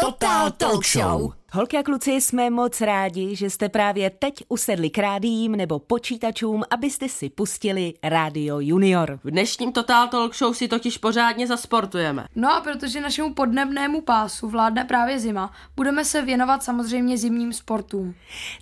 Total Talk Show. Holky a kluci, jsme moc rádi, že jste právě teď usedli k rádím nebo počítačům, abyste si pustili Rádio Junior. V dnešním Total Talk Show si totiž pořádně zasportujeme. No a protože našemu podnebnému pásu vládne právě zima, budeme se věnovat samozřejmě zimním sportům.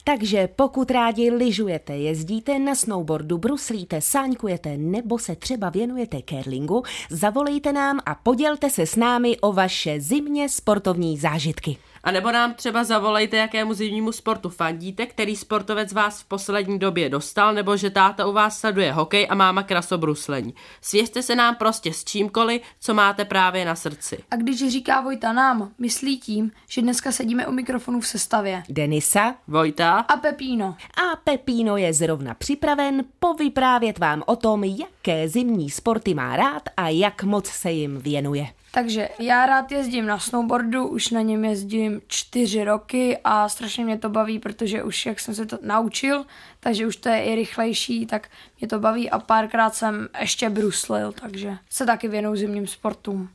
Takže pokud rádi lyžujete, jezdíte na snowboardu, bruslíte, sáňkujete nebo se třeba věnujete curlingu, zavolejte nám a podělte se s námi o vaše zimně sportovní zážitky. A nebo nám třeba zavolejte, jakému zimnímu sportu fandíte, který sportovec vás v poslední době dostal, nebo že táta u vás sleduje hokej a máma krasobruslení. Svěřte se nám prostě s čímkoliv, co máte právě na srdci. A když říká Vojta nám, myslí tím, že dneska sedíme u mikrofonu v sestavě. Denisa Vojta? A Pepíno. a Pepíno je zrovna připraven povyprávět vám o tom, jaké zimní sporty má rád a jak moc se jim věnuje. Takže já rád jezdím na snowboardu, už na něm jezdím čtyři roky a strašně mě to baví, protože už jak jsem se to naučil, takže už to je i rychlejší, tak mě to baví a párkrát jsem ještě bruslil, takže se taky věnuju zimním sportům.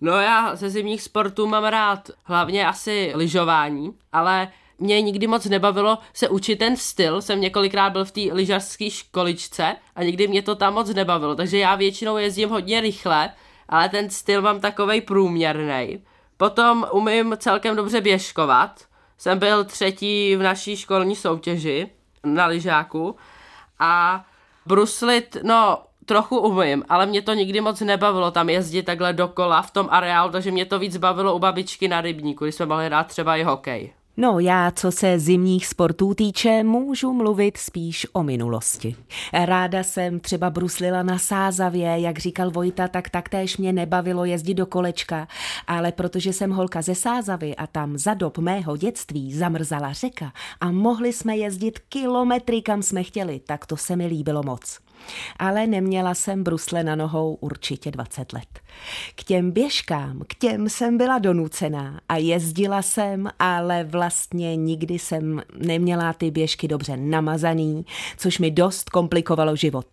No já ze zimních sportů mám rád hlavně asi lyžování, ale mě nikdy moc nebavilo se učit ten styl. Jsem několikrát byl v té lyžařské školičce a nikdy mě to tam moc nebavilo, takže já většinou jezdím hodně rychle, ale ten styl mám takovej průměrný. Potom umím celkem dobře běžkovat. Jsem byl třetí v naší školní soutěži na lyžáku a bruslit, no trochu umím, ale mě to nikdy moc nebavilo tam jezdit takhle dokola v tom areálu, takže mě to víc bavilo u babičky na rybníku, když jsme mohli hrát třeba i hokej. No já, co se zimních sportů týče, můžu mluvit spíš o minulosti. Ráda jsem třeba bruslila na Sázavě, jak říkal Vojta, tak taktéž mě nebavilo jezdit do kolečka, ale protože jsem holka ze Sázavy a tam za dob mého dětství zamrzala řeka a mohli jsme jezdit kilometry, kam jsme chtěli, tak to se mi líbilo moc. Ale neměla jsem brusle na nohou určitě 20 let. K těm běžkám, k těm jsem byla donucená a jezdila jsem, ale vlastně nikdy jsem neměla ty běžky dobře namazaný, což mi dost komplikovalo život.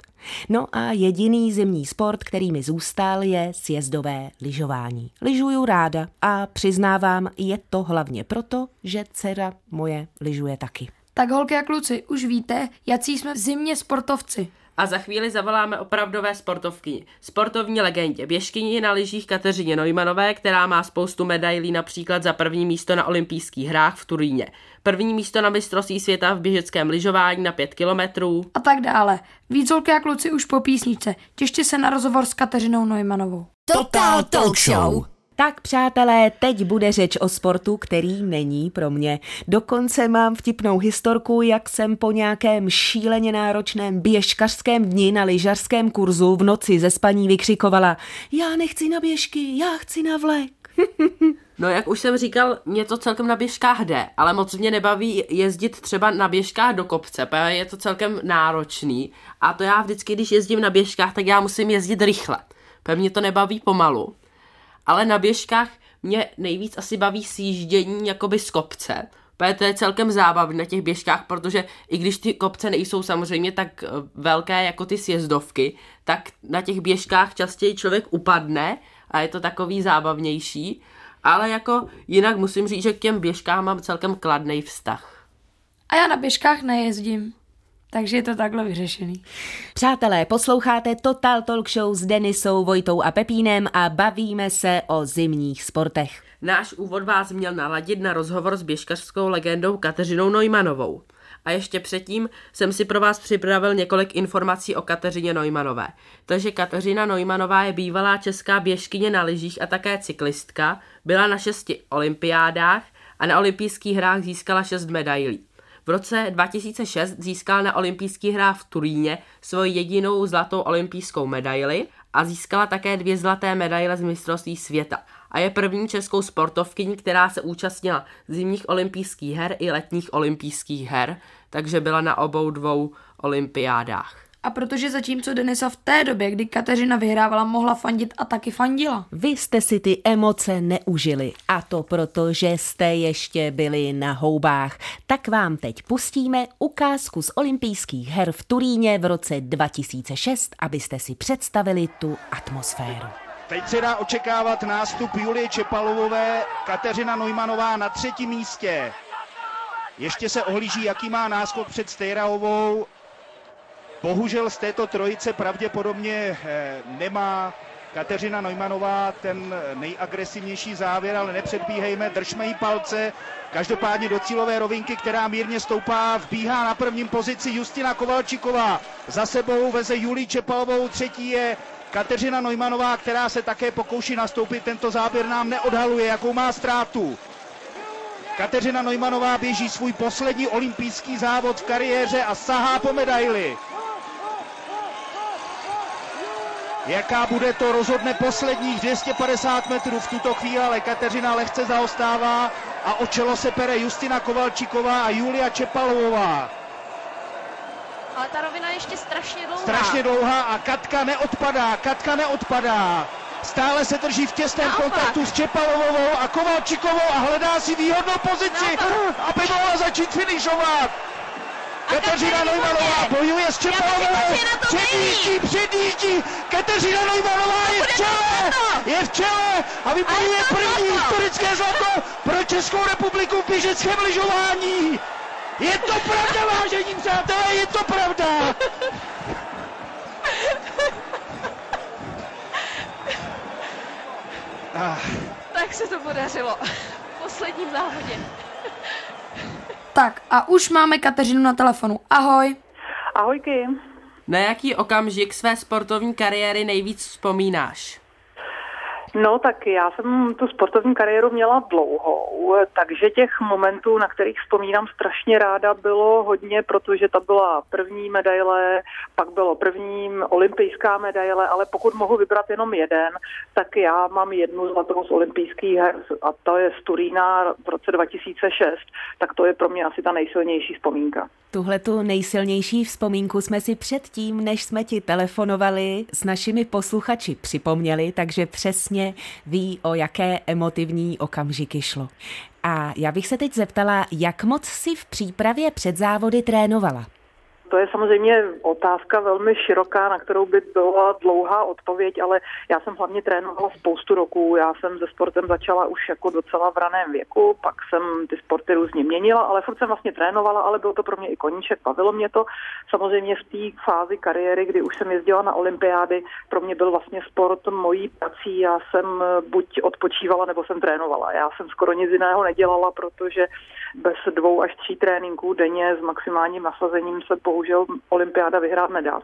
No a jediný zimní sport, který mi zůstal, je sjezdové lyžování. Lyžuju ráda a přiznávám, je to hlavně proto, že dcera moje lyžuje taky. Tak holky a kluci, už víte, jací jsme v zimě sportovci. A za chvíli zavoláme opravdové sportovky. Sportovní legendě, běžkyni na lyžích Kateřině Neumanové, která má spoustu medailí například za první místo na olympijských hrách v Turíně. První místo na mistrovství světa v běžeckém lyžování na 5 kilometrů. A tak dále. Víc holky a kluci už po písničce. Těšte se na rozhovor s Kateřinou Neumannovou. Total Talk Show. Tak přátelé, teď bude řeč o sportu, který není pro mě. Dokonce mám vtipnou historku, jak jsem po nějakém šíleně náročném běžkařském dni na lyžařském kurzu v noci ze spaní vykřikovala Já nechci na běžky, já chci na vlek. No jak už jsem říkal, mě to celkem na běžkách jde, ale moc mě nebaví jezdit třeba na běžkách do kopce, protože je to celkem náročný a to já vždycky, když jezdím na běžkách, tak já musím jezdit rychle, protože mě to nebaví pomalu. Ale na běžkách mě nejvíc asi baví sjíždění jakoby z kopce, to je celkem zábavné na těch běžkách, protože i když ty kopce nejsou samozřejmě tak eh, velké jako ty sjezdovky, tak na těch běžkách častěji člověk upadne a je to takový zábavnější. Ale jako jinak musím říct, že k těm běžkám mám celkem kladný vztah. A já na běžkách nejezdím. Takže je to takhle vyřešený. Přátelé, posloucháte Total Talk Show s Denisou, Vojtou a Pepínem a bavíme se o zimních sportech. Náš úvod vás měl naladit na rozhovor s běžkařskou legendou Kateřinou Neumannovou. A ještě předtím jsem si pro vás připravil několik informací o Kateřině Neumanové. Takže Kateřina Neumannová je bývalá česká běžkyně na lyžích a také cyklistka, byla na šesti olympiádách a na olympijských hrách získala šest medailí. V roce 2006 získala na olympijských hrách v Turíně svoji jedinou zlatou olympijskou medaili a získala také dvě zlaté medaile z mistrovství světa. A je první českou sportovkyní, která se účastnila zimních olympijských her i letních olympijských her, takže byla na obou dvou olympiádách. A protože zatímco Denisa v té době, kdy Kateřina vyhrávala, mohla fandit a taky fandila. Vy jste si ty emoce neužili a to proto, že jste ještě byli na houbách. Tak vám teď pustíme ukázku z olympijských her v Turíně v roce 2006, abyste si představili tu atmosféru. Teď se dá očekávat nástup Julie Čepalovové, Kateřina Nojmanová na třetím místě. Ještě se ohlíží, jaký má náskok před Stejraovou. Bohužel z této trojice pravděpodobně eh, nemá Kateřina Nojmanová ten nejagresivnější závěr, ale nepředbíhejme, držme jí palce. Každopádně do cílové rovinky, která mírně stoupá, vbíhá na prvním pozici Justina Kovalčiková. Za sebou veze Julii Čepalovou, třetí je Kateřina Nojmanová, která se také pokouší nastoupit. Tento záběr nám neodhaluje, jakou má ztrátu. Kateřina Nojmanová běží svůj poslední olympijský závod v kariéře a sahá po medaili. Jaká bude to rozhodne posledních 250 metrů v tuto chvíli, ale Kateřina lehce zaostává a o čelo se pere Justina Kovalčiková a Julia Čepalová. Ale ta rovina je ještě strašně dlouhá. Strašně dlouhá a Katka neodpadá, Katka neodpadá. Stále se drží v těsném Naopak. kontaktu s Čepalovou a Kovalčikovou a hledá si výhodnou pozici, Naopak. aby mohla začít finišovat. Kateřina výborně. bojuje s Čepalovou, to předjíždí, předjíždí, Kateřina Nejmanová je v čele, je v čele a vybojuje první historické zlato pro Českou republiku v běžeckém lyžování. Je to pravda, vážení přátelé, je to pravda. Ah. Tak se to podařilo. V posledním závodě. Tak a už máme Kateřinu na telefonu. Ahoj. Ahojky. Na jaký okamžik své sportovní kariéry nejvíc vzpomínáš? No tak já jsem tu sportovní kariéru měla dlouhou, takže těch momentů, na kterých vzpomínám strašně ráda, bylo hodně, protože ta byla první medaile, pak bylo první olympijská medaile, ale pokud mohu vybrat jenom jeden, tak já mám jednu zlatou z olympijských her a to je z Turína v roce 2006, tak to je pro mě asi ta nejsilnější vzpomínka. Tuhle tu nejsilnější vzpomínku jsme si předtím, než jsme ti telefonovali, s našimi posluchači připomněli, takže přesně ví, o jaké emotivní okamžiky šlo. A já bych se teď zeptala, jak moc si v přípravě před závody trénovala? To je samozřejmě otázka velmi široká, na kterou by byla dlouhá odpověď, ale já jsem hlavně trénovala spoustu roků. Já jsem se sportem začala už jako docela v raném věku, pak jsem ty sporty různě měnila, ale furt jsem vlastně trénovala, ale bylo to pro mě i koníček, bavilo mě to. Samozřejmě v té fázi kariéry, kdy už jsem jezdila na olympiády, pro mě byl vlastně sport mojí prací. Já jsem buď odpočívala, nebo jsem trénovala. Já jsem skoro nic jiného nedělala, protože bez dvou až tří tréninků denně s maximálním nasazením se bohužel olympiáda vyhrát nedá.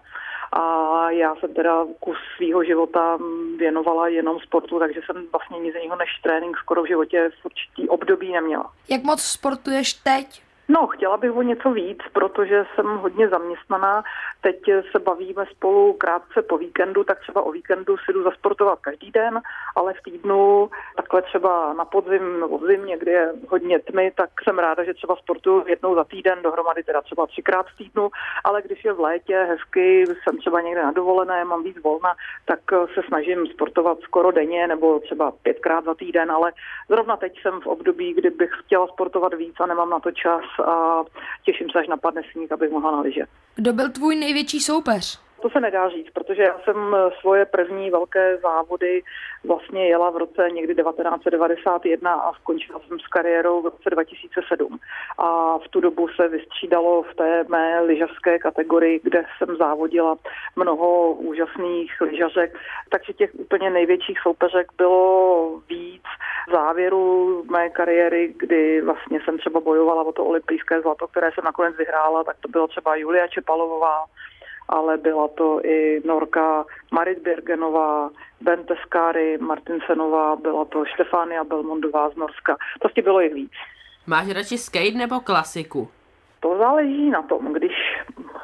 A já jsem teda kus svého života věnovala jenom sportu, takže jsem vlastně nic jiného než trénink skoro v životě v určitý období neměla. Jak moc sportuješ teď? No, chtěla bych o něco víc, protože jsem hodně zaměstnaná. Teď se bavíme spolu krátce po víkendu, tak třeba o víkendu si jdu zasportovat každý den, ale v týdnu takhle třeba na podzim nebo v zimě, kdy je hodně tmy, tak jsem ráda, že třeba sportuju jednou za týden, dohromady teda třeba třikrát v týdnu, ale když je v létě hezky, jsem třeba někde na dovolené, mám víc volna, tak se snažím sportovat skoro denně nebo třeba pětkrát za týden, ale zrovna teď jsem v období, kdy bych chtěla sportovat víc a nemám na to čas a těším se, až napadne sníh, abych mohla na lyže. Kdo byl tvůj největší soupeř? To se nedá říct, protože já jsem svoje první velké závody vlastně jela v roce někdy 1991 a skončila jsem s kariérou v roce 2007. A v tu dobu se vystřídalo v té mé lyžařské kategorii, kde jsem závodila mnoho úžasných lyžařek, takže těch úplně největších soupeřek bylo víc. Závěru mé kariéry, kdy vlastně jsem třeba bojovala o to olympijské zlato, které jsem nakonec vyhrála, tak to bylo třeba Julia Čepalovová, ale byla to i Norka Marit Birgenová, Ben Teskáry, Martinsenová, byla to Štefánia Belmondová z Norska. Prostě bylo jich víc. Máš radši skate nebo klasiku? To záleží na tom, když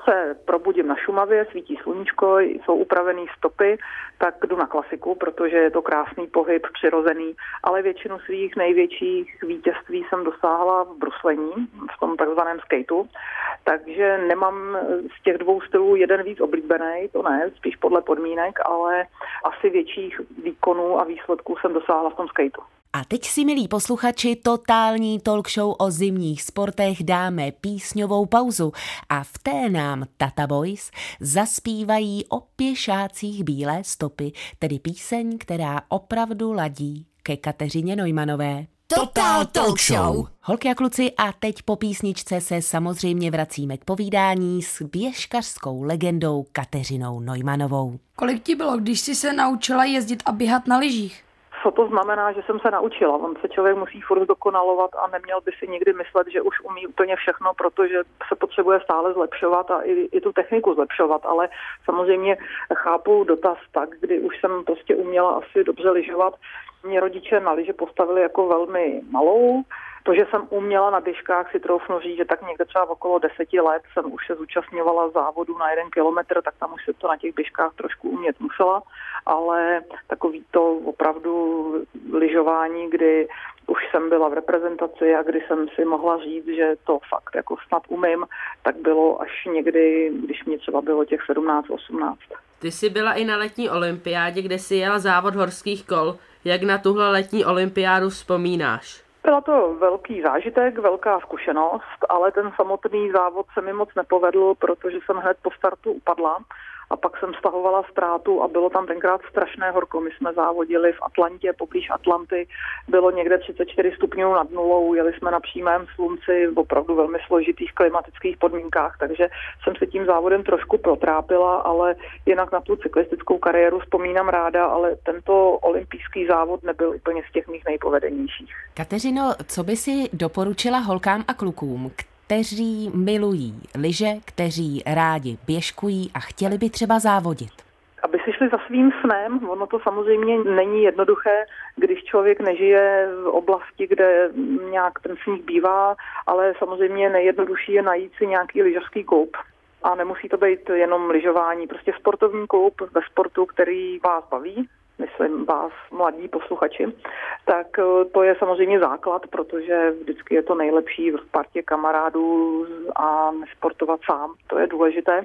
se probudím na Šumavě, svítí sluníčko, jsou upravené stopy, tak jdu na klasiku, protože je to krásný pohyb, přirozený, ale většinu svých největších vítězství jsem dosáhla v bruslení, v tom takzvaném skateu, takže nemám z těch dvou stylů jeden víc oblíbený, to ne, spíš podle podmínek, ale asi větších výkonů a výsledků jsem dosáhla v tom skateu. A teď si, milí posluchači, totální talk show o zimních sportech dáme písňovou pauzu a v té nám Tata Boys zaspívají o pěšácích bílé stopy, tedy píseň, která opravdu ladí ke Kateřině Nojmanové. Total Talk Show. Holky a kluci, a teď po písničce se samozřejmě vracíme k povídání s běžkařskou legendou Kateřinou Nojmanovou. Kolik ti bylo, když jsi se naučila jezdit a běhat na lyžích? Co to znamená, že jsem se naučila? On se člověk musí furt dokonalovat a neměl by si nikdy myslet, že už umí úplně všechno, protože se potřebuje stále zlepšovat a i, i tu techniku zlepšovat. Ale samozřejmě chápu dotaz tak, kdy už jsem prostě uměla asi dobře lyžovat. Mě rodiče na lyže postavili jako velmi malou, to, že jsem uměla na běžkách, si troufnu říct, že tak někde třeba okolo deseti let jsem už se zúčastňovala závodu na jeden kilometr, tak tam už se to na těch běžkách trošku umět musela, ale takový to opravdu lyžování, kdy už jsem byla v reprezentaci a kdy jsem si mohla říct, že to fakt jako snad umím, tak bylo až někdy, když mě třeba bylo těch 17-18. Ty jsi byla i na letní olympiádě, kde si jela závod horských kol. Jak na tuhle letní olympiádu vzpomínáš? Byla to velký zážitek, velká zkušenost, ale ten samotný závod se mi moc nepovedl, protože jsem hned po startu upadla a pak jsem stahovala ztrátu a bylo tam tenkrát strašné horko. My jsme závodili v Atlantě, poblíž Atlanty, bylo někde 34 stupňů nad nulou, jeli jsme na přímém slunci v opravdu velmi složitých klimatických podmínkách, takže jsem se tím závodem trošku protrápila, ale jinak na tu cyklistickou kariéru vzpomínám ráda, ale tento olympijský závod nebyl úplně z těch mých nejpovedenějších. Kateřino, co by si doporučila holkám a klukům, kteří milují lyže, kteří rádi běžkují a chtěli by třeba závodit? aby si šli za svým snem. Ono to samozřejmě není jednoduché, když člověk nežije v oblasti, kde nějak ten sníh bývá, ale samozřejmě nejjednodušší je najít si nějaký lyžařský koup. A nemusí to být jenom lyžování, prostě sportovní koup ve sportu, který vás baví, myslím vás, mladí posluchači, tak eh, to je samozřejmě základ, protože vždycky je to nejlepší v partě kamarádů a nesportovat sám, to je důležité.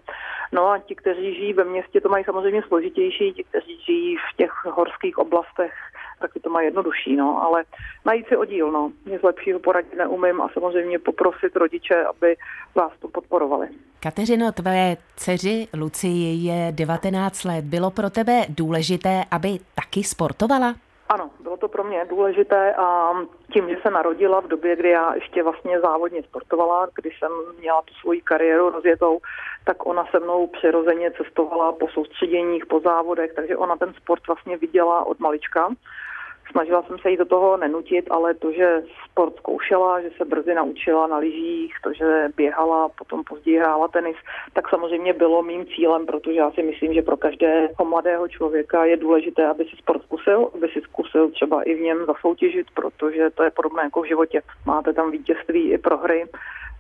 No a ti, kteří žijí ve městě, to mají samozřejmě složitější, ti, kteří žijí v těch horských oblastech, tak to mají jednodušší, no, ale najít si oddíl, no, nic lepšího poradit neumím a samozřejmě poprosit rodiče, aby vás to podporovali. Kateřino, tvé dceři Lucii je 19 let. Bylo pro tebe důležité, aby taky sportovala? Ano, bylo to pro mě důležité a tím, že se narodila v době, kdy já ještě vlastně závodně sportovala, když jsem měla tu svoji kariéru rozjetou, tak ona se mnou přirozeně cestovala po soustředěních, po závodech, takže ona ten sport vlastně viděla od malička. Snažila jsem se jí do toho nenutit, ale to, že sport zkoušela, že se brzy naučila na lyžích, to, že běhala, potom později hrála tenis, tak samozřejmě bylo mým cílem, protože já si myslím, že pro každého mladého člověka je důležité, aby si sport zkusil, aby si zkusil třeba i v něm zasoutěžit, protože to je podobné jako v životě. Máte tam vítězství i prohry,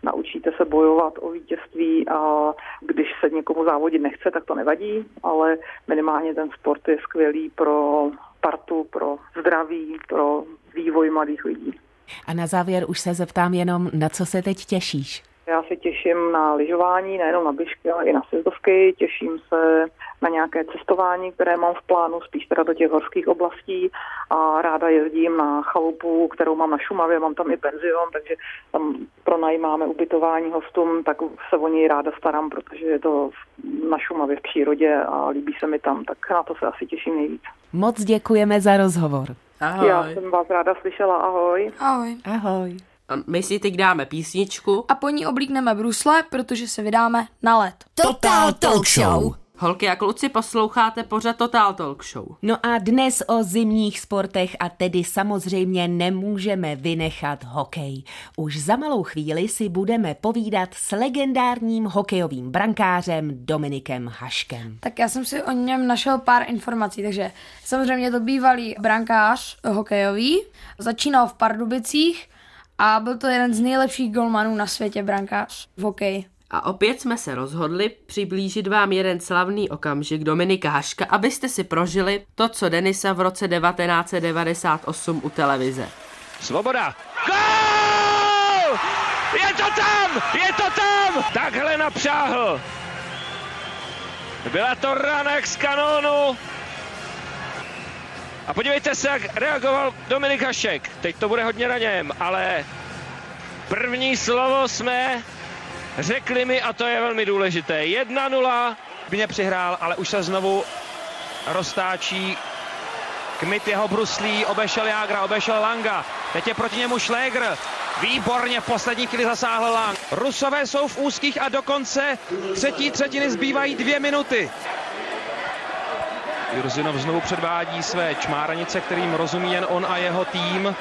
naučíte se bojovat o vítězství a když se někomu závodit nechce, tak to nevadí, ale minimálně ten sport je skvělý pro partu, pro zdraví, pro vývoj mladých lidí. A na závěr už se zeptám jenom, na co se teď těšíš? Já se těším na lyžování, nejenom na běžky, ale i na sjezdovky. Těším se na nějaké cestování, které mám v plánu, spíš teda do těch horských oblastí a ráda jezdím na chalupu, kterou mám na Šumavě, mám tam i penzion, takže tam pronajímáme ubytování hostům, tak se o něj ráda starám, protože je to na Šumavě v přírodě a líbí se mi tam, tak na to se asi těším nejvíc. Moc děkujeme za rozhovor. Ahoj. Já jsem vás ráda slyšela, ahoj. Ahoj. Ahoj. A my si teď dáme písničku. A po ní oblíkneme brusle, protože se vydáme na let. Total Talk Show. Holky a kluci, posloucháte pořad Total Talk Show. No a dnes o zimních sportech a tedy samozřejmě nemůžeme vynechat hokej. Už za malou chvíli si budeme povídat s legendárním hokejovým brankářem Dominikem Haškem. Tak já jsem si o něm našel pár informací, takže samozřejmě to bývalý brankář hokejový, začínal v Pardubicích a byl to jeden z nejlepších golmanů na světě brankář v hokeji. A opět jsme se rozhodli přiblížit vám jeden slavný okamžik Dominika Haška, abyste si prožili to, co Denisa v roce 1998 u televize. Svoboda. Gol! Je to tam! Je to tam! Takhle napřáhl. Byla to ranek z kanónu. A podívejte se, jak reagoval Dominik Hašek. Teď to bude hodně na něm, ale první slovo jsme řekli mi, a to je velmi důležité. 1-0. Mě přihrál, ale už se znovu roztáčí Kmit jeho bruslí, obešel Jágra, obešel Langa. Teď je proti němu Šlégr. Výborně v poslední chvíli zasáhl Lang. Rusové jsou v úzkých a dokonce třetí třetiny zbývají dvě minuty. Jurzinov znovu předvádí své čmáranice, kterým rozumí jen on a jeho tým.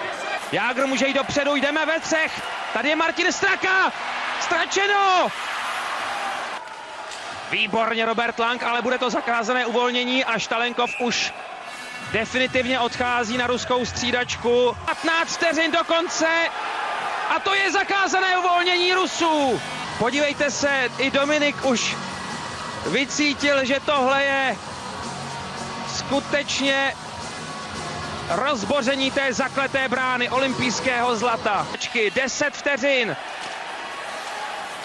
Jágr může jít dopředu, jdeme ve třech. Tady je Martin Straka. Stračeno! Výborně Robert Lang, ale bude to zakázané uvolnění a Štalenkov už definitivně odchází na ruskou střídačku. 15 vteřin do konce a to je zakázané uvolnění Rusů. Podívejte se, i Dominik už vycítil, že tohle je skutečně rozboření té zakleté brány olympijského zlata. 10 vteřin.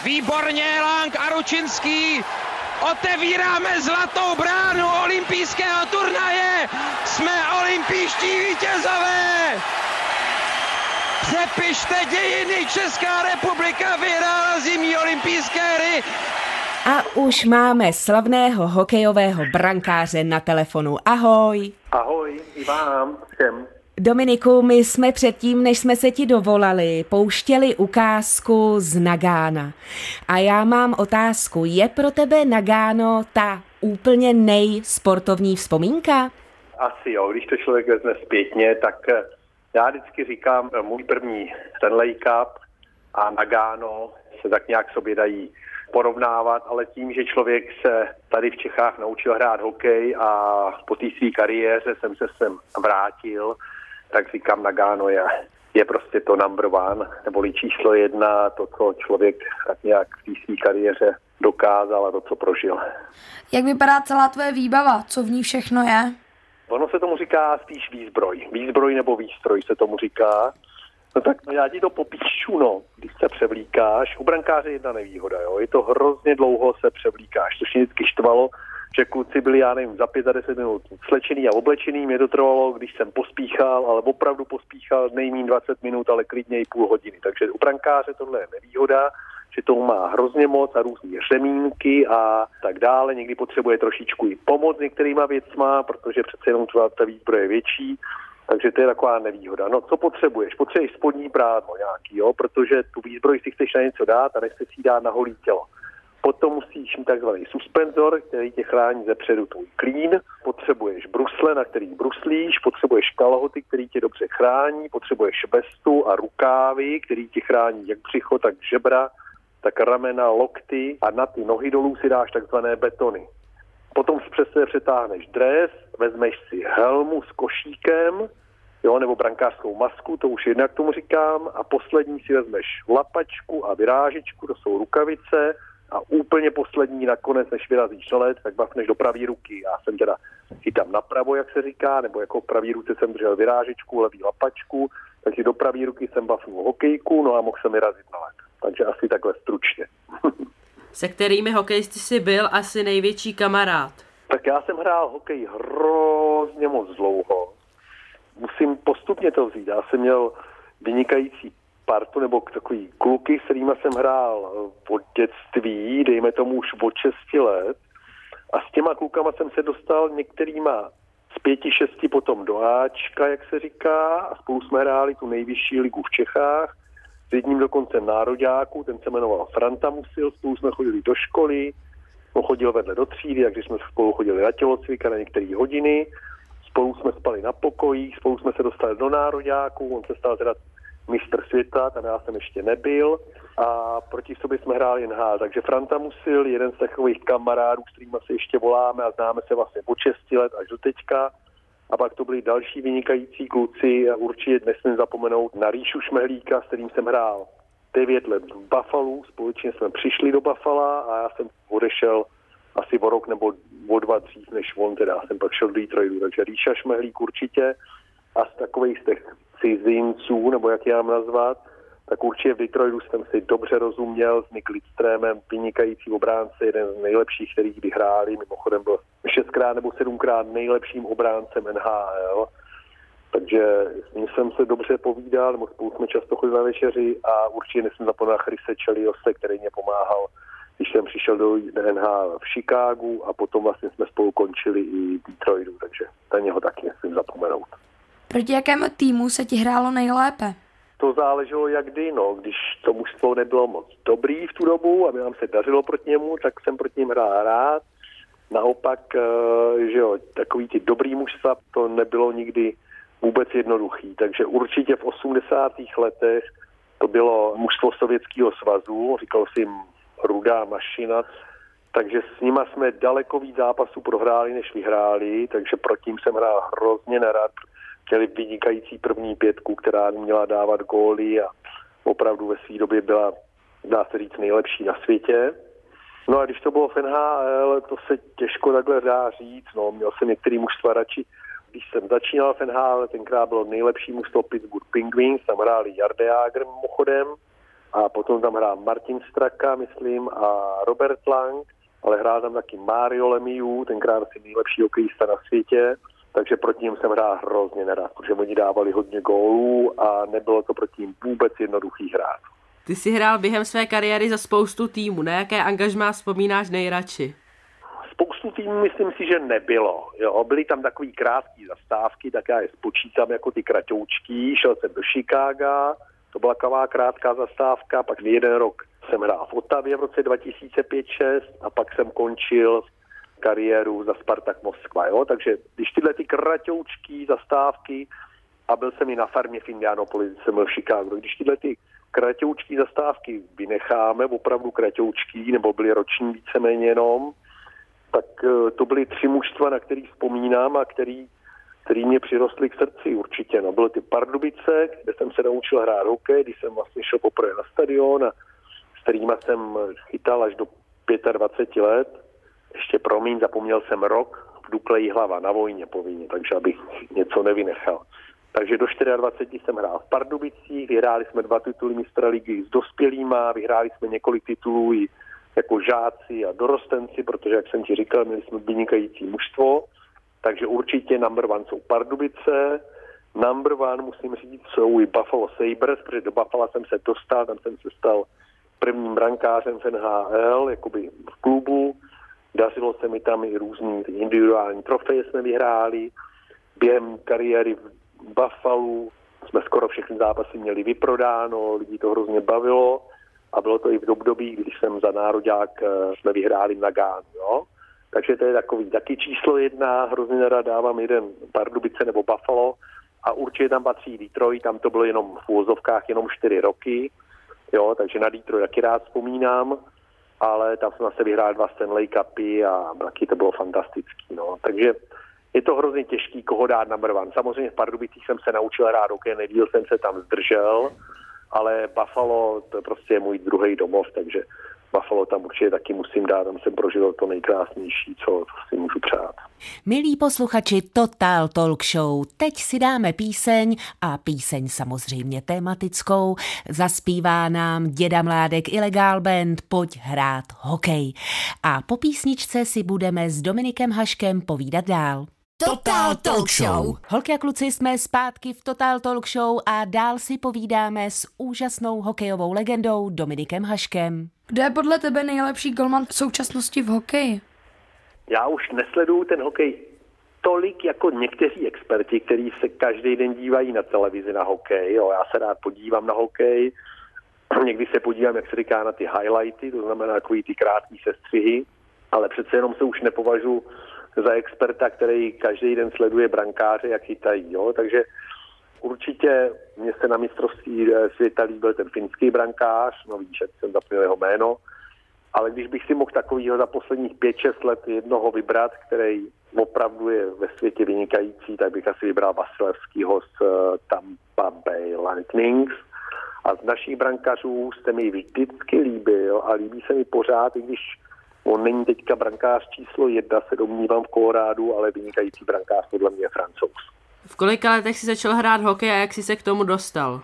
Výborně Lang a Ručinský Otevíráme zlatou bránu olympijského turnaje. Jsme olympijští vítězové. Přepište dějiny, Česká republika vyhrála zimní olympijské hry. A už máme slavného hokejového brankáře na telefonu. Ahoj. Ahoj, i vám všem. Dominiku, my jsme předtím, než jsme se ti dovolali, pouštěli ukázku z Nagána. A já mám otázku, je pro tebe Nagáno ta úplně nejsportovní vzpomínka? Asi jo, když to člověk vezme zpětně, tak eh, já vždycky říkám, eh, můj první Stanley Cup a Nagano se tak nějak sobě dají porovnávat, ale tím, že člověk se tady v Čechách naučil hrát hokej a po té své kariéře jsem se sem vrátil, tak říkám Nagano je, je prostě to number one, neboli číslo jedna, to, co člověk tak nějak v té své kariéře dokázal a to, co prožil. Jak vypadá celá tvoje výbava? Co v ní všechno je? Ono se tomu říká spíš výzbroj. Výzbroj nebo výstroj se tomu říká. No tak já ti to popíšu, no. Když se převlíkáš, u brankáře jedna nevýhoda, jo. Je to hrozně dlouho se převlíkáš, což mě vždycky štvalo, že kluci byli, já nevím, za 10 minut slečený a oblečený. Mě to trvalo, když jsem pospíchal, ale opravdu pospíchal nejmín 20 minut, ale klidně i půl hodiny. Takže u brankáře tohle je nevýhoda, že to má hrozně moc a různé řemínky a tak dále. Někdy potřebuje trošičku i pomoc některýma věcma, protože přece jenom ta výzbroj je větší. Takže to je taková nevýhoda. No, co potřebuješ? Potřebuješ spodní prádlo nějaký, jo, protože tu výzbroj si chceš na něco dát a nechceš si dát na holý tělo. Potom musíš mít takzvaný suspenzor, který tě chrání ze předu tvůj klín. Potřebuješ brusle, na který bruslíš, potřebuješ kalhoty, který tě dobře chrání, potřebuješ vestu a rukávy, který tě chrání jak břicho, tak žebra, tak ramena, lokty a na ty nohy dolů si dáš takzvané betony. Potom přes sebe přetáhneš dres, vezmeš si helmu s košíkem, jo, nebo brankářskou masku, to už jednak tomu říkám, a poslední si vezmeš lapačku a vyrážičku, to jsou rukavice, a úplně poslední nakonec, než vyrazíš na let, tak bafneš do pravý ruky. Já jsem teda chytám napravo, jak se říká, nebo jako v pravý ruce jsem držel vyrážečku, levý lapačku, takže do pravý ruky jsem bafnul hokejku, no a mohl jsem vyrazit na let. Takže asi takhle stručně. Se kterými hokejisty jsi byl asi největší kamarád? Tak já jsem hrál hokej hrozně moc dlouho. Musím postupně to vzít. Já jsem měl vynikající partu nebo takový kluky, s kterými jsem hrál eh, od dětství, dejme tomu už od 6 let. A s těma klukama jsem se dostal některýma z pěti, šesti potom do Ačka, jak se říká, a spolu jsme hráli tu nejvyšší ligu v Čechách. S jedním dokonce nároďáku, ten se jmenoval Franta Musil, spolu jsme chodili do školy, on chodil vedle do třídy, takže jsme spolu chodili na tělocvika na některé hodiny, spolu jsme spali na pokojích, spolu jsme se dostali do nároďáku, on se stal teda mistr světa, tam já jsem ještě nebyl a proti sobě jsme hráli NHL. Takže Franta Musil, jeden z takových kamarádů, s kterými se ještě voláme a známe se vlastně po 6 let až do teďka. A pak to byli další vynikající kluci a určitě nesmím zapomenout na Ríšu Šmehlíka, s kterým jsem hrál 9 let v Buffalo. Společně jsme přišli do Buffalo a já jsem odešel asi o rok nebo o dva dřív než on, teda jsem pak šel do Detroitu. Takže Ríša Šmehlík určitě a z takových těch cizinců, nebo jak já mám nazvat, tak určitě v Detroitu jsem si dobře rozuměl s Nick Lidströmem, vynikající obránce, jeden z nejlepších, který kdy hráli, mimochodem byl šestkrát nebo sedmkrát nejlepším obráncem NHL. Takže jsem se dobře povídal, nebo spolu jsme často chodili na večeři a určitě nesmím zapomenout Chrise Cheliose, který mě pomáhal, když jsem přišel do NH v Chicagu a potom vlastně jsme spolu končili i v Detroitu, takže na něho taky nesmím zapomenout. Proti jakému týmu se ti hrálo nejlépe? To záleželo jak kdy, no. Když to mužstvo nebylo moc dobrý v tu dobu, aby nám se dařilo proti němu, tak jsem proti něm hrál rád. Naopak, eh, že jo, takový ty dobrý mužstva, to nebylo nikdy vůbec jednoduchý. Takže určitě v 80. letech to bylo mužstvo Sovětského svazu, říkal si jim rudá mašina, takže s nima jsme daleko víc zápasů prohráli, než vyhráli, takže proti ním jsem hrál hrozně nerad. Měli vynikající první pětku, která měla dávat góly a opravdu ve své době byla, dá se říct, nejlepší na světě. No a když to bylo v NHL, to se těžko takhle dá říct. No, měl jsem některý mužstva radši. Když jsem začínal v NHL, tenkrát bylo nejlepší mužstvo Pittsburgh Penguins, tam hráli Jarde Jager mimochodem a potom tam hrál Martin Straka, myslím, a Robert Lang, ale hrál tam taky Mario Lemieux, tenkrát asi nejlepší hokejista na světě, takže proti ním jsem hrál hrozně nerad, protože oni dávali hodně gólů a nebylo to proti ním vůbec jednoduchý hrát. Ty jsi hrál během své kariéry za spoustu týmů. Na jaké angažmá vzpomínáš nejradši? Spoustu týmů myslím si, že nebylo. Jo, byly tam takový krátký zastávky, tak já je spočítám jako ty kratoučky. Šel jsem do Chicaga, to byla taková krátká zastávka, pak jeden rok jsem hrál v Otavě v roce 2005-6 a pak jsem končil kariéru za Spartak Moskva. Jo? Takže když tyhle ty kratoučky zastávky a byl jsem i na farmě v Indianapolis, jsem byl v Chicago, když tyhle ty kratoučky zastávky vynecháme, opravdu kratoučky, nebo byly roční víceméně jenom, tak eh, to byly tři mužstva, na který vzpomínám a který, který mě přirostly k srdci určitě. No, byly ty Pardubice, kde jsem se naučil hrát hokej, když jsem vlastně šel poprvé na stadion a s kterýma jsem chytal až do 25 let. Ještě promiň, zapomněl jsem rok v Duklejí hlava na vojně povinně, takže abych něco nevynechal. Takže do 24 jsem hrál v Pardubicích, vyhráli jsme dva tituly mistra ligy s dospělýma, vyhráli jsme několik titulů i jako žáci a dorostenci, protože, jak jsem ti říkal, měli jsme vynikající mužstvo, takže určitě number one jsou Pardubice, number one, musím říct, jsou i Buffalo Sabres, protože do Buffalo jsem se dostal, tam jsem se stal prvním brankářem v NHL, jakoby v klubu, dařilo se mi tam i různý individuální trofeje jsme vyhráli, během kariéry v Buffalo jsme skoro všechny zápasy měli vyprodáno, lidi to hrozně bavilo. A bylo to i v období, když jsem za národák eh, jsme vyhráli na Gán, jo. Takže to je takový taky číslo jedna, hrozně nerad dávám jeden Pardubice nebo Buffalo. A určitě tam patří Detroit, tam to bylo jenom v úvozovkách jenom čtyři roky, jo, takže na Detroit taky rád vzpomínám, ale tam jsme zase vyhráli dva Stanley Cupy a taky to bylo fantastický, no. Takže je to hrozně těžký, koho dát number one. Samozřejmě v Pardubicích jsem se naučil hrát hokej, nedíl jsem se tam zdržel, ale Buffalo to je prostě můj druhý domov, takže Buffalo tam určitě taky musím dát, tam jsem prožil to nejkrásnější, co si můžu přát. Milí posluchači Total Talk Show, teď si dáme píseň a píseň samozřejmě tematickou. Zaspívá nám děda Mládek Ilegál Band Pojď hrát hokej. A po písničce si budeme s Dominikem Haškem povídat dál. Total Talk Show. Holky a kluci jsme zpátky v Total Talk Show a dál si povídáme s úžasnou hokejovou legendou Dominikem Haškem. Kdo je podle tebe nejlepší golman v současnosti v hokeji? Já už nesleduju ten hokej tolik jako někteří experti, kteří se každý den dívají na televizi na hokej. Jo. Já se rád podívám na hokej, někdy se podívám, jak se říká, na ty highlighty, to znamená takový ty krátké sestřihy, ale přece jenom se už nepovažuji za experta, který každý den sleduje brankáře, jak chytají. Jo? Takže určitě mě se na mistrovství eh, světa líbil ten finský brankář, no víš, jsem zapomněl jeho jméno, ale když bych si mohl takovýho za posledních 5-6 let jednoho vybrat, který opravdu je ve světě vynikající, tak bych asi vybral Vasilevskýho z eh, Tampa Bay Lightnings. A z našich brankařů jste mi vždycky líbil a líbí se mi pořád, i když On není teďka brankář číslo jedna, se domnívám v Kolorádu, ale vynikající brankář podle mě je francouz. V kolika letech jsi začal hrát hokej a jak jsi se k tomu dostal?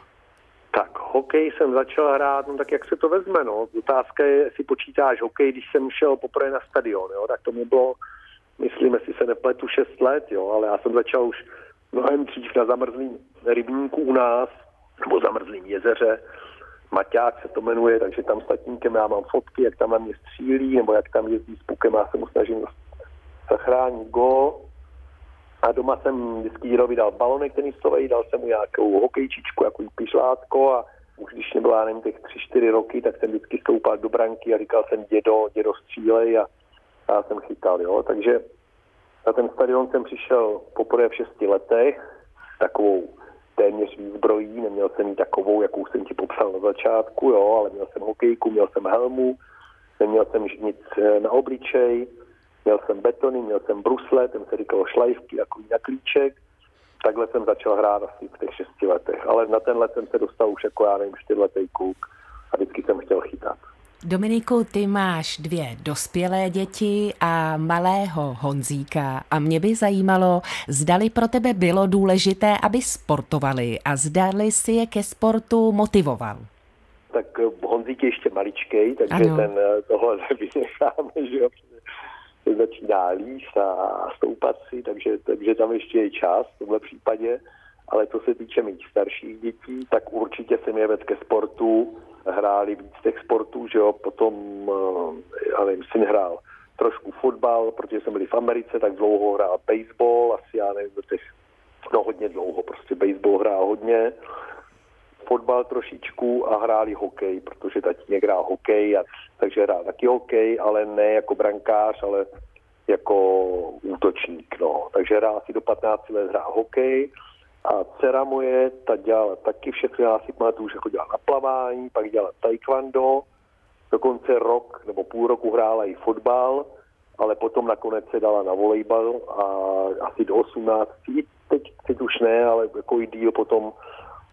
Tak hokej jsem začal hrát, no tak jak se to vezme, no. Otázka je, jestli počítáš hokej, když jsem šel poprvé na stadion, jo, tak to mi bylo, myslím, jestli se nepletu 6 let, jo, ale já jsem začal už mnohem dřív na zamrzlým rybníku u nás, nebo zamrzlým jezeře, Maťák se to jmenuje, takže tam s tatínkem já mám fotky, jak tam na mě střílí, nebo jak tam jezdí s pukem, já se mu snažím zachránit go. A doma jsem vždycky Jirovi dal balonek tenisový, dal jsem mu nějakou hokejčičku, jako pišlátko a už když mě bylo, nevím, těch tři, čtyři roky, tak jsem vždycky stoupal do branky a říkal jsem dědo, dědo střílej a já jsem chytal, jo. Takže na ten stadion jsem přišel poprvé v šesti letech, takovou téměř výzbrojí, neměl jsem ji takovou, jakou jsem ti popsal na začátku, jo, ale měl jsem hokejku, měl jsem helmu, neměl jsem nic eh, na obličej, měl jsem betony, měl jsem brusle, ten se říkalo šlajvky, jako na klíček. Takhle jsem začal hrát asi v těch šesti letech, ale na ten let jsem se dostal už jako, já nevím, čtyřletý kluk a vždycky jsem chtěl chytat. Dominiku, ty máš dvě dospělé děti a malého Honzíka a mě by zajímalo, zdali pro tebe bylo důležité, aby sportovali a zdali si je ke sportu motivoval. Tak eh, Honzík je ještě maličkej, takže ano. ten eh, tohle nevynecháme, že jo, začíná líst a stoupat si, takže, takže tam ještě je čas v tomhle případě. Ale co se týče mých starších dětí, tak určitě jsem je vedl ke sportu, hráli víc těch sportů, že jo, potom, eh, já nevím, syn hrál trošku fotbal, protože jsme byli v Americe, tak dlouho hrál baseball, asi já nevím, do těch, no hodně dlouho, prostě baseball hrál hodně, fotbal trošičku a hráli hokej, protože tatínek hrál hokej, a, takže hrál taky hokej, ale ne jako brankář, ale jako útočník, no. Takže hrál asi do 15 let hrál hokej, a dcera moje, ta dělala taky všechny, já si pamatuju, že chodila na plavání, pak dělala taekwondo, dokonce rok nebo půl roku hrála i fotbal, ale potom nakonec se dala na volejbal a asi do 18, teď, teď už ne, ale jako i díl potom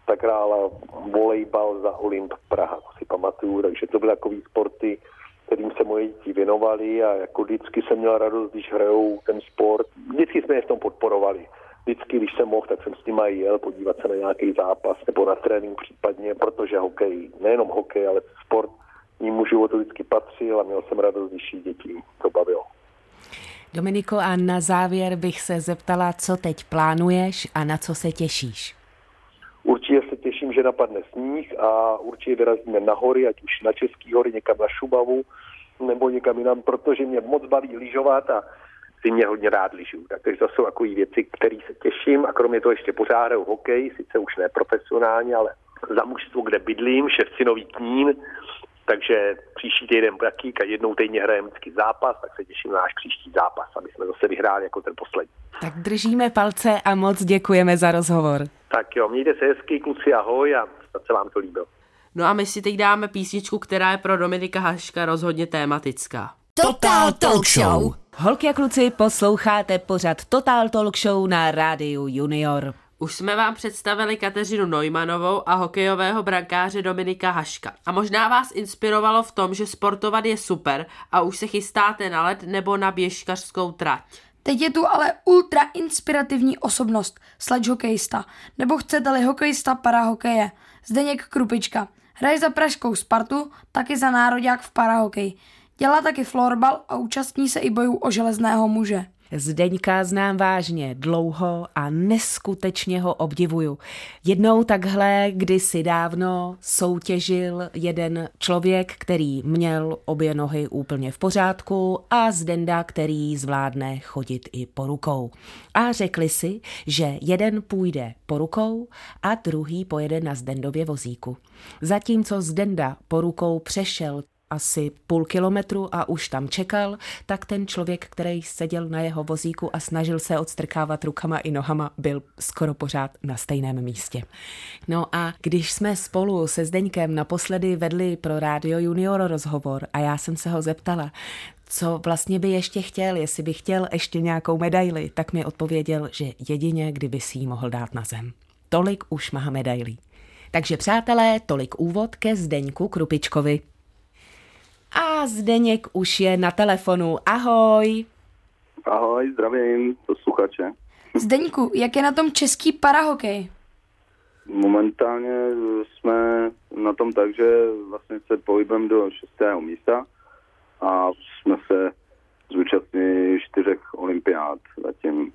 tak hrála volejbal za Olymp Praha, to si pamatuju, takže to byly takový sporty, kterým se moje děti věnovali a jako vždycky jsem měl radost, když hrajou ten sport. Vždycky jsme je v tom podporovali vždycky, když jsem mohl, tak jsem s nimi jel podívat se na nějaký zápas nebo na trénink případně, protože hokej, nejenom hokej, ale sport ním životu vždycky patřil a měl jsem radost, když dětí to bavilo. Dominiko, a na závěr bych se zeptala, co teď plánuješ a na co se těšíš? Určitě se těším, že napadne sníh a určitě vyrazíme na hory, ať už na Český hory, někam na Šubavu, nebo někam jinam, protože mě moc baví lyžovat a si mě hodně rád lyžuju. Takže to jsou takové věci, které se těším a kromě toho ještě pořád hraju hokej, sice už ne profesionálně, ale za mužstvo, kde bydlím, Ševcinový knín, takže příští týden taky, jednou týdně hrajeme vždycky zápas, tak se těším na náš příští zápas, aby jsme zase vyhráli jako ten poslední. Tak držíme palce a moc děkujeme za rozhovor. Tak jo, mějte se hezky, kluci, ahoj a snad se vám to líbilo. No a my si teď dáme písničku, která je pro Dominika Haška rozhodně tématická. Total Talk Show. Holky a kluci, posloucháte pořad Total Talk Show na rádiu Junior. Už jsme vám představili Kateřinu Neumanovou a hokejového brankáře Dominika Haška. A možná vás inspirovalo v tom, že sportovat je super a už se chystáte na led nebo na běžkařskou trať. Teď je tu ale ultra inspirativní osobnost, sledge hokejista, nebo chcete-li hokejista parahokeje, Zdeněk Krupička. Hraje za pražskou Spartu, taky za národák v parahokeji. Dělá taky florbal a účastní se i bojů o železného muže. Zdeňka znám vážně dlouho a neskutečně ho obdivuju. Jednou takhle kdysi dávno soutěžil jeden člověk, který měl obě nohy úplně v pořádku a Zdenda, který zvládne chodit i po rukou. A řekli si, že jeden půjde po rukou a druhý pojede na Zdendově vozíku. Zatímco Zdenda po rukou přešel asi půl kilometru a už tam čekal, tak ten člověk, který seděl na jeho vozíku a snažil se odstrkávat rukama i nohama, byl skoro pořád na stejném místě. No a když jsme spolu se Zdeňkem naposledy vedli pro Radio Junior rozhovor a já jsem se ho zeptala, co vlastně by ještě chtěl, jestli by chtěl ještě nějakou medaili, tak mi odpověděl, že jedině kdyby si ji mohl dát na zem. Tolik už má medailí. Takže přátelé, tolik úvod ke Zdeňku Krupičkovi. A Zdeněk už je na telefonu. Ahoj. Ahoj, zdravím posluchače. Zdeňku, jak je na tom český parahokej? Momentálně jsme na tom tak, že vlastně se pohybem do šestého místa a jsme se zúčastnili čtyřech olympiád zatím.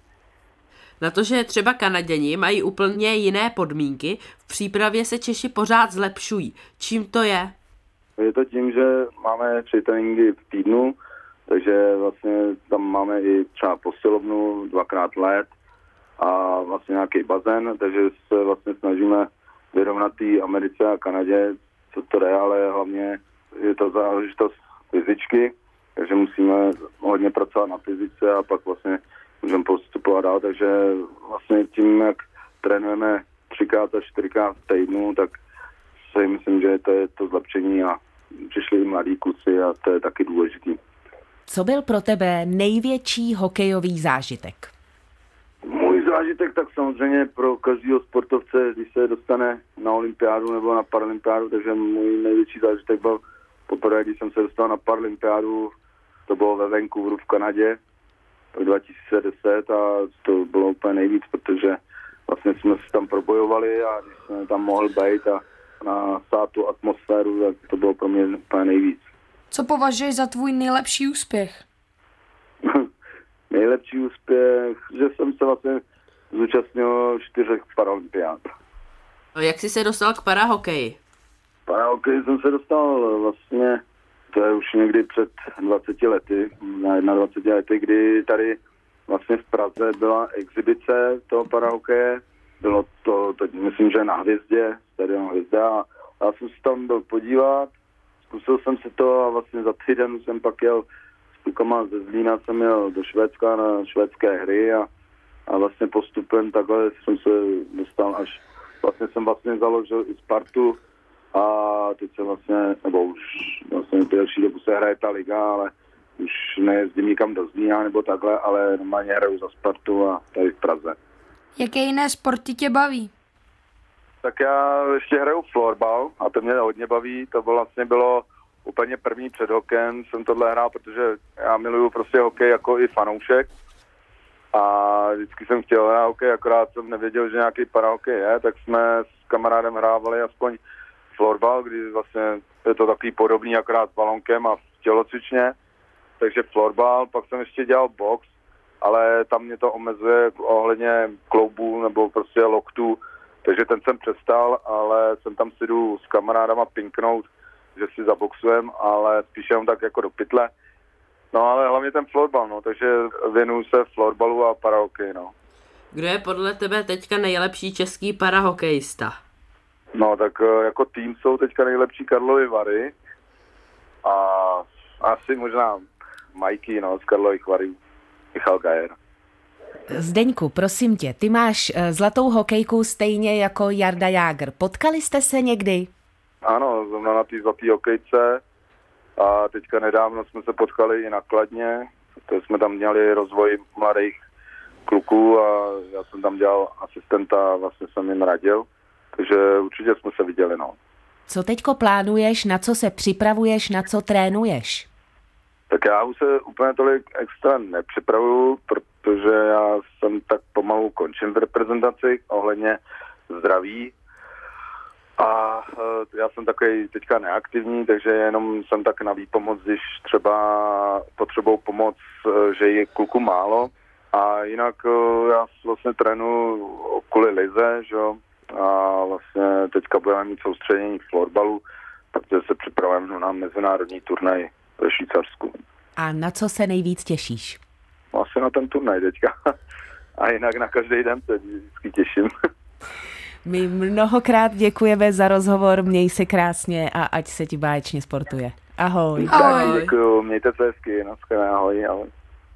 Na to, že třeba Kanaděni mají úplně jiné podmínky, v přípravě se Češi pořád zlepšují. Čím to je? Je to tím, že máme tři tréninky v týdnu, takže vlastně tam máme i třeba posilovnu, dvakrát let a vlastně nějaký bazén, takže se vlastně snažíme vyrovnat té Americe a Kanadě, co to je, ale hlavně je to záležitost fyzičky, takže musíme hodně pracovat na fyzice a pak vlastně můžeme postupovat dál, takže vlastně tím, jak trénujeme třikrát a čtyřikrát v týdnu, tak si myslím, že to je to zlepšení a přišli i mladí kluci a to je taky důležitý. Co byl pro tebe největší hokejový zážitek? Můj zážitek tak samozřejmě pro každého sportovce, když se dostane na olympiádu nebo na paralympiádu, takže můj největší zážitek byl poprvé, když jsem se dostal na paralympiádu, to bylo ve Vancouveru v Kanadě, 2010 a to bylo úplně nejvíc, protože vlastně jsme se tam probojovali a když jsme tam mohli být a na tu atmosféru, tak to bylo pro mě úplně nejvíc. Co považuješ za tvůj nejlepší úspěch? nejlepší úspěch, že jsem se vlastně zúčastnil čtyřech paralympiád. Jak jsi se dostal k parahokeji? Parahokeji jsem se dostal vlastně, to je už někdy před 20 lety, na 21 lety, kdy tady vlastně v Praze byla exibice toho parahokeje. Bylo to, to myslím, že na hvězdě, stadion hvězda já jsem se tam byl podívat, zkusil jsem si to a vlastně za týden jsem pak jel s klukama ze Zlína, jsem jel do Švédska na švédské hry a, a vlastně postupem takhle jsem se dostal až, vlastně jsem vlastně založil i Spartu a teď se vlastně, nebo už vlastně delší dobu se hraje ta liga, ale už nejezdím nikam do Zlína nebo takhle, ale normálně hraju za Spartu a tady v Praze. Jaké jiné sporty tě baví? Tak já ještě hraju florbal a to mě hodně baví. To bylo, vlastně bylo úplně první před hokem. Jsem tohle hrál, protože já miluju prostě hokej jako i fanoušek. A vždycky jsem chtěl hrát hokej, akorát jsem nevěděl, že nějaký parahokej je, tak jsme s kamarádem hrávali aspoň florbal, kdy vlastně je to takový podobný akorát s balonkem a v tělocvičně. Takže florbal, pak jsem ještě dělal box, ale tam mě to omezuje ohledně kloubů nebo prostě loktů, takže ten jsem přestal, ale jsem tam si jdu s kamarádama pinknout, že si zaboxujem, ale spíš jenom tak jako do pytle. No ale hlavně ten florbal, no, takže věnuju se florbalu a parahokej, no. Kdo je podle tebe teďka nejlepší český parahokejista? No tak eh, jako tým jsou teďka nejlepší Karlovy Vary a asi možná Majky, no, z Karlových Varů, Michal Gajer. Zdeňku, prosím tě, ty máš eh, zlatou hokejku stejně jako Jarda Jágr. Potkali jste se někdy? Ano, zrovna na té zlaté hokejce a teďka nedávno jsme se potkali i na Kladně, to jsme tam měli rozvoj mladých kluků a já jsem tam dělal asistenta a vlastně jsem jim radil, takže určitě jsme se viděli, no. Co teďko plánuješ, na co se připravuješ, na co trénuješ? Tak já už se úplně tolik extra nepřipravuju, protože já jsem tak pomalu končím v reprezentaci ohledně zdraví. A e, já jsem takový teďka neaktivní, takže jenom jsem tak na výpomoc, když třeba potřebují pomoc, e, že je kluku málo. A jinak e, já vlastně trénu kvůli lize, že jo, a vlastně teďka budeme mít soustředění v florbalu, protože se připravujeme na mezinárodní turnaj ve Švýcarsku. A na co se nejvíc těšíš? Asi na ten turnaj teďka. A jinak na každý den se vždycky těším. My mnohokrát děkujeme za rozhovor, měj se krásně a ať se ti báječně sportuje. Ahoj. Ahoj. Děkuju, mějte se hezky, ahoj, ahoj.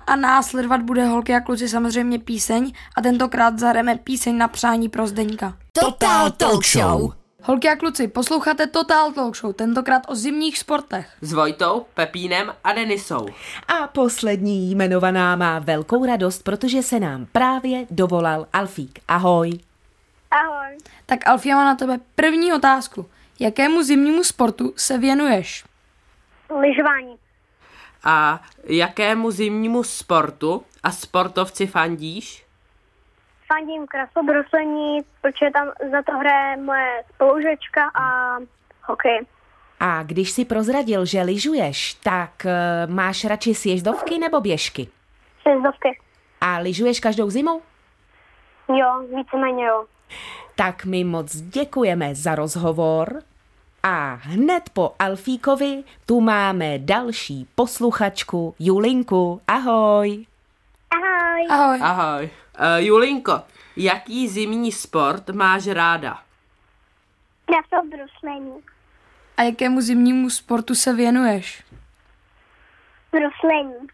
A následovat bude holky a kluci samozřejmě píseň a tentokrát zahrajeme píseň na přání pro Zdeňka. Total Talk Show. Holky a kluci, posloucháte Total Talk Show, tentokrát o zimních sportech. S Vojtou, Pepínem a Denisou. A poslední jmenovaná má velkou radost, protože se nám právě dovolal Alfík. Ahoj. Ahoj. Tak Alfie má na tebe první otázku. Jakému zimnímu sportu se věnuješ? Lyžování. A jakému zimnímu sportu a sportovci fandíš? Fandím krasobruslení, protože tam za to hraje moje spolužečka a hokej. A když si prozradil, že lyžuješ, tak uh, máš radši sjezdovky nebo běžky? Sjezdovky. A lyžuješ každou zimu? Jo, víceméně jo. Tak my moc děkujeme za rozhovor a hned po Alfíkovi tu máme další posluchačku Julinku. Ahoj. Ahoj. Ahoj. Ahoj. Uh, Julinko, jaký zimní sport máš ráda? Krasobruslení. A jakému zimnímu sportu se věnuješ? Bruslení.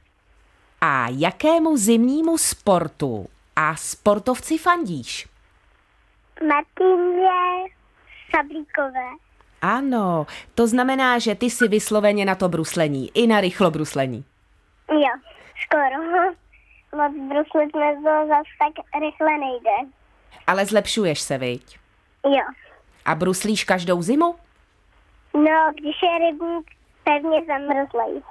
A jakému zimnímu sportu a sportovci fandíš? Martině Sablíkové. Ano, to znamená, že ty si vysloveně na to bruslení, i na rychlobruslení. Jo, skoro. Moc bruslit mezo zas tak rychle nejde. Ale zlepšuješ se, viď? Jo. A bruslíš každou zimu? No, když je rybník pevně zamrzlej.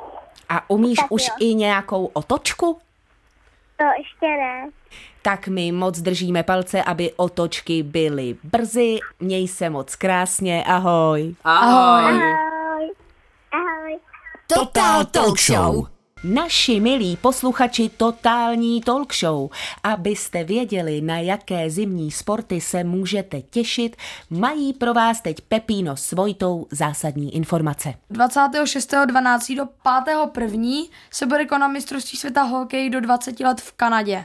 A umíš Tak už jo. i nějakou otočku? To ještě ne. Tak my moc držíme palce, aby otočky byly brzy. Měj se moc krásně, ahoj. Ahoj. Ahoj. Ahoj. Total Talk Show. Naši milí posluchači Totální Talk Show, abyste věděli, na jaké zimní sporty se můžete těšit, mají pro vás teď Pepíno s Vojtou zásadní informace. 26.12. do 5.1. se bude konat mistrovství světa hokej do 20 let v Kanadě.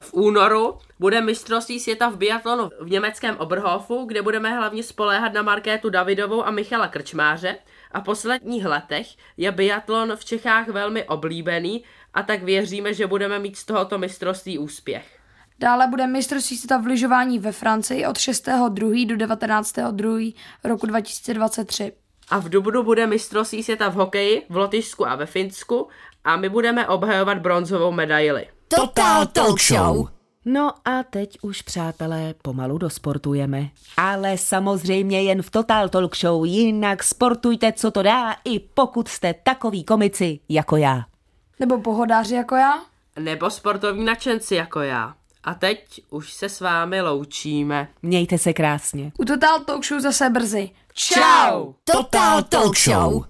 V únoru bude mistrovství světa v biatlonu v německém Oberhofu, kde budeme hlavně spoléhat na Markétu Davidovou a Michala Krčmáře. A v posledních letech je biatlon v Čechách velmi oblíbený a tak věříme, že budeme mít z tohoto mistrovství úspěch. Dále bude mistrovství světa v lyžování ve Francii od 6.2. do 19.2. roku 2023. A v Dubnu bude mistrovství světa v hokeji v Lotyšsku a ve Finsku a my budeme obhajovat bronzovou medaili. Total Talk Show. No a teď už, přátelé, pomalu dosportujeme. Ale samozřejmě jen v Total Talk Show, jinak sportujte, co to dá, i pokud jste takový komici jako já. Nebo pohodáři jako já? Nebo sportovní nadšenci jako já. A teď už se s vámi loučíme. Mějte se krásně. U Total Talk Show zase brzy. Čau! Total Talk Show.